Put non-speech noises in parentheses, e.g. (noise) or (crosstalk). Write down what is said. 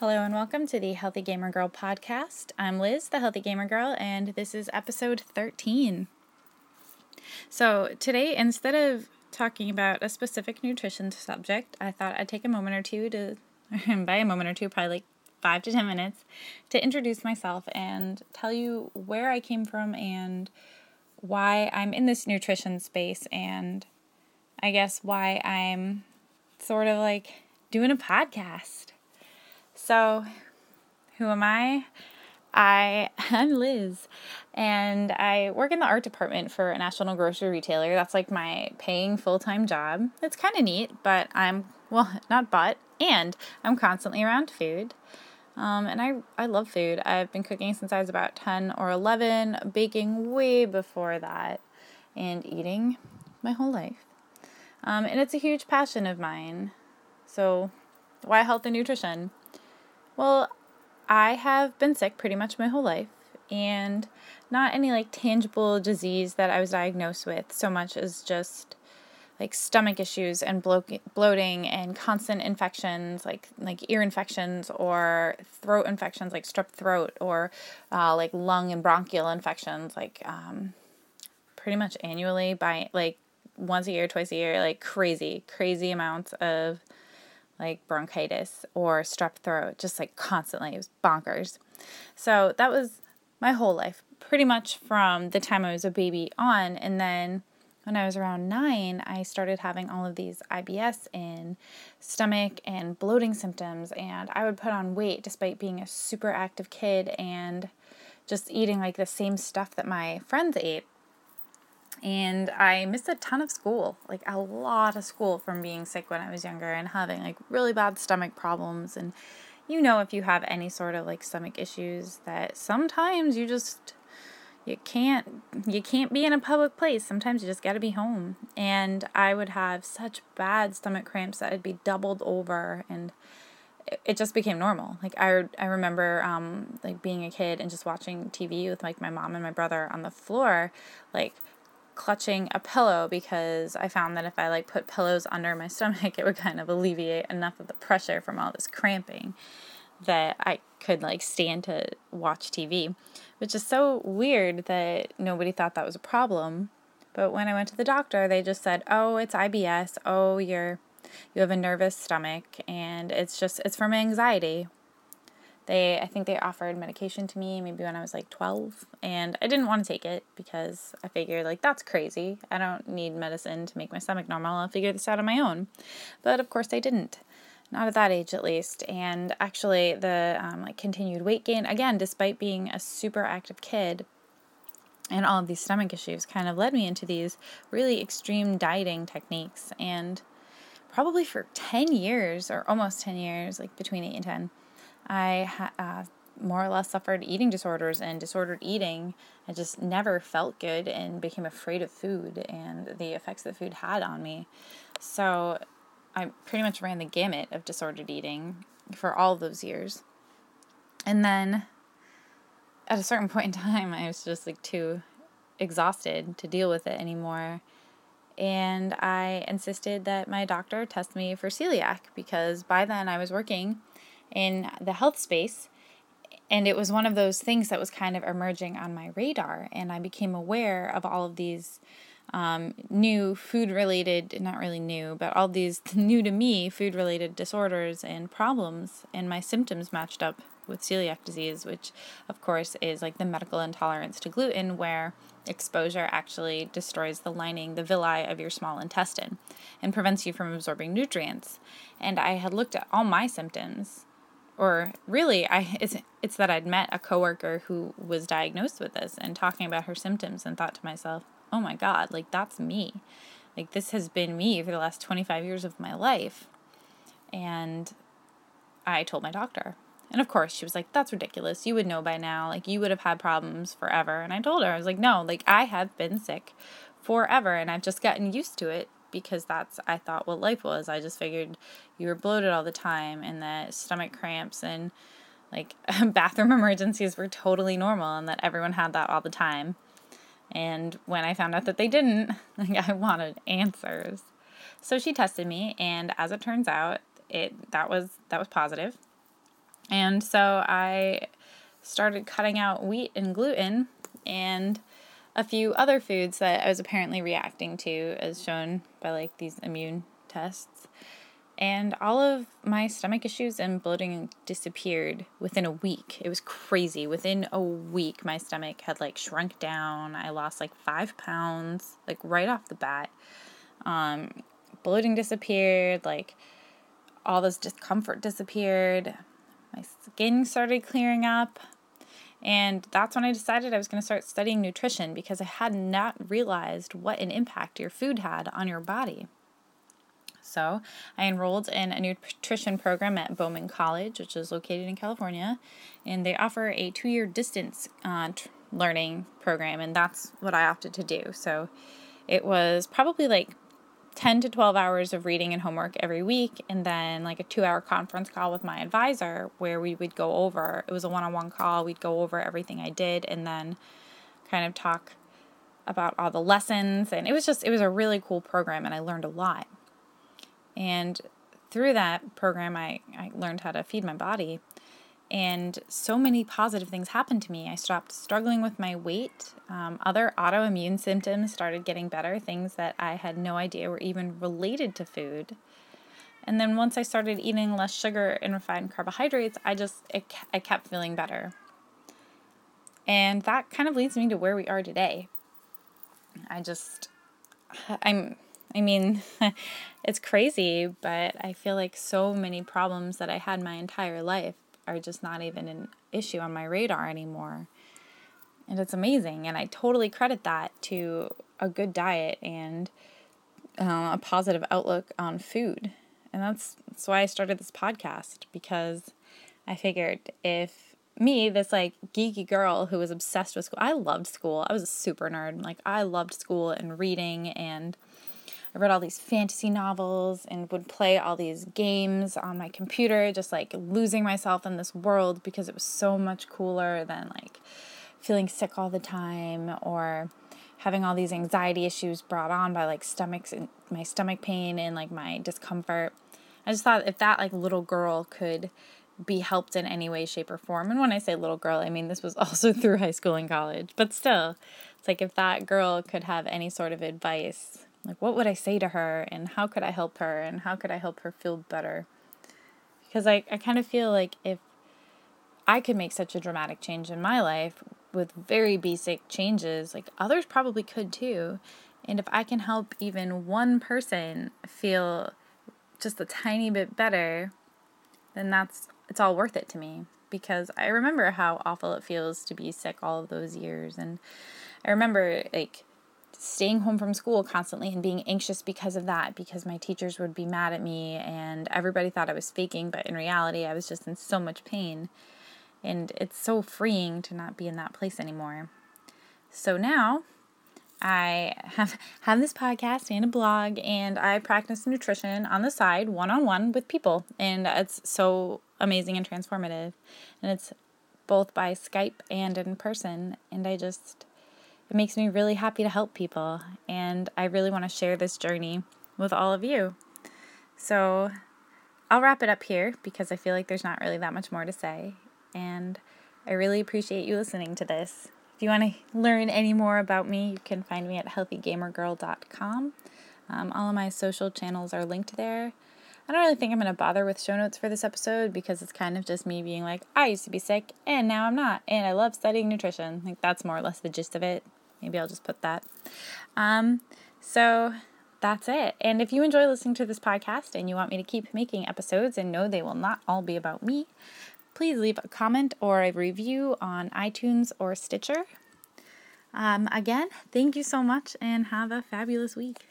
Hello and welcome to the Healthy Gamer Girl podcast. I'm Liz, the Healthy Gamer Girl, and this is episode 13. So, today, instead of talking about a specific nutrition subject, I thought I'd take a moment or two to, (laughs) by a moment or two, probably like five to 10 minutes, to introduce myself and tell you where I came from and why I'm in this nutrition space, and I guess why I'm sort of like doing a podcast. So, who am I? I (laughs) am Liz, and I work in the art department for a national grocery retailer. That's like my paying full time job. It's kind of neat, but I'm, well, (laughs) not but, and I'm constantly around food. Um, and I, I love food. I've been cooking since I was about 10 or 11, baking way before that, and eating my whole life. Um, and it's a huge passion of mine. So, why health and nutrition? Well, I have been sick pretty much my whole life and not any like tangible disease that I was diagnosed with so much as just like stomach issues and blo- bloating and constant infections like like ear infections or throat infections like strep throat or uh, like lung and bronchial infections like um, pretty much annually by like once a year twice a year like crazy crazy amounts of like bronchitis or strep throat, just like constantly. It was bonkers. So that was my whole life, pretty much from the time I was a baby on. And then when I was around nine, I started having all of these IBS and stomach and bloating symptoms. And I would put on weight despite being a super active kid and just eating like the same stuff that my friends ate and I missed a ton of school, like a lot of school from being sick when I was younger and having like really bad stomach problems. And you know, if you have any sort of like stomach issues, that sometimes you just you can't you can't be in a public place. Sometimes you just got to be home. And i would have such bad stomach cramps that i'd be doubled over and it, just became normal. Like i, I remember um, like being a kid and just watching tv with like my mom and my brother on the floor like clutching a pillow because I found that if I like put pillows under my (laughs) stomach, it would kind of alleviate enough of the pressure from all this cramping that I could like stand to watch TV, which is so weird that nobody thought that was a problem. But when I went to the doctor, they just said, "Oh, it's IBS. Oh, you're you have a nervous stomach and it's just it's from anxiety." They, I think they offered medication to me maybe when I was like 12, and I didn't want to take it because I figured, like, that's crazy. I don't need medicine to make my stomach normal. I'll figure this out on my own. But of course, they didn't. Not at that age, at least. And actually, the um, like continued weight gain, again, despite being a super active kid, and all of these stomach issues kind of led me into these really extreme dieting techniques. And probably for 10 years, or almost 10 years, like between 8 and 10, I uh, more or less suffered eating disorders and disordered eating. I just never felt good and became afraid of food and the effects that food had on me. So I pretty much ran the gamut of disordered eating for all those years. And then at a certain point in time, I was just like too exhausted to deal with it anymore. And I insisted that my doctor test me for celiac because by then I was working in the health space. And it was one of those things that was kind of emerging on my radar. And I became aware of all of these um, new food related, not really new, but all these (laughs) new to me food related disorders and problems. And my symptoms matched up with celiac disease, which of course is like the medical intolerance to gluten, where exposure actually destroys the lining, the villi of your small intestine, and prevents you from absorbing nutrients. And I had looked at all my symptoms or really I it's it's that I'd met a coworker who was diagnosed with this and talking about her symptoms and thought to myself, "Oh my god, like that's me. Like this has been me for the last 25 years of my life." And I told my doctor. And of course, she was like, "That's ridiculous. You would know by now. Like you would have had problems forever." And I told her, I was like, "No, like I have been sick forever and I've just gotten used to it because that's I thought what life was. I just figured you were bloated all the time and that stomach cramps and like (laughs) bathroom emergencies were totally normal and that everyone had that all the time. And when I found out that they didn't, (laughs) like I wanted answers. So she tested me and as it turns out, it that was that was positive. And so I started cutting out wheat and gluten and a few other foods that I was apparently reacting to, as shown by like these immune tests. And all of my stomach issues and bloating disappeared within a week. It was crazy. Within a week, my stomach had like shrunk down. I lost like five pounds, like right off the bat. Um, bloating disappeared, like all this discomfort disappeared. My skin started clearing up. And that's when I decided I was going to start studying nutrition because I had not realized what an impact your food had on your body. So I enrolled in a nutrition program at Bauman College, which is located in California, and they offer a two year distance uh, learning program, and that's what I opted to do. So it was probably like 10 to 12 hours of reading and homework every week, and then like a two hour conference call with my advisor where we would go over it was a one on one call, we'd go over everything I did, and then kind of talk about all the lessons and it was just it was a really cool program and I learned a lot. And through that program, I, I learned how to feed my body. And so many positive things happened to me. I stopped struggling with my weight. Um, other autoimmune symptoms started getting better, things that I had no idea were even related to food. And then once I started eating less sugar and refined carbohydrates, I just it, I kept feeling better. And that kind of leads me to where we are today. I just I'm I mean, (laughs) it's crazy, but I feel like so many problems that I had my entire life are just not even an issue on my radar anymore. And it's amazing. And I totally credit that to a good diet and uh, a positive outlook on food. And that's, that's why I started this podcast because I figured if me, this like geeky girl who was obsessed with school, I loved school. I was a super nerd. Like, I loved school and reading and I read all these fantasy novels and would play all these games on my computer, just like losing myself in this world because it was so much cooler than like feeling sick all the time or having all these anxiety issues brought on by like stomachs and my stomach pain and like my discomfort. I just thought if that like little girl could be helped in any way, shape, or form. And when I say little girl, I mean this was (laughs) also through high school and college. But still, it's like if that girl could have any sort of advice like, what would I say to her, and how could I help her, and how could I help her feel better? Because I, I kind of feel like if I could make such a dramatic change in my life with very basic changes, like others probably could too. And if I can help even one person feel just a tiny bit better, then that's it's all worth it to me because I remember how awful it feels to be sick all of those years and I remember like staying home from school constantly and being anxious because of that because my teachers would be mad at me and everybody thought I was faking but in reality I was just in so much pain. And it's so freeing to not be in that place anymore. So now I have have this podcast and a blog and I practice nutrition on the side one-on-one with people. And it's so amazing and transformative. And it's both by Skype and in person. And I just it makes me really happy to help people, and I really want to share this journey with all of you. So I'll wrap it up here because I feel like there's not really that much more to say, and I really appreciate you listening to this. If you want to learn any more about me, you can find me at healthygamergirl.com. Um, all of my social channels are linked there. I don't really think I'm going to bother with show notes for this episode because it's kind of just me being like, I used to be sick and now I'm not, and I love studying nutrition. Like, that's more or less the gist of it. Maybe I'll just put that. Um, so that's it. And if you enjoy listening to this podcast and you want me to keep making episodes and know they will not all be about me, please leave a comment or a review on iTunes or Stitcher. Um, again, thank you so much and have a fabulous week.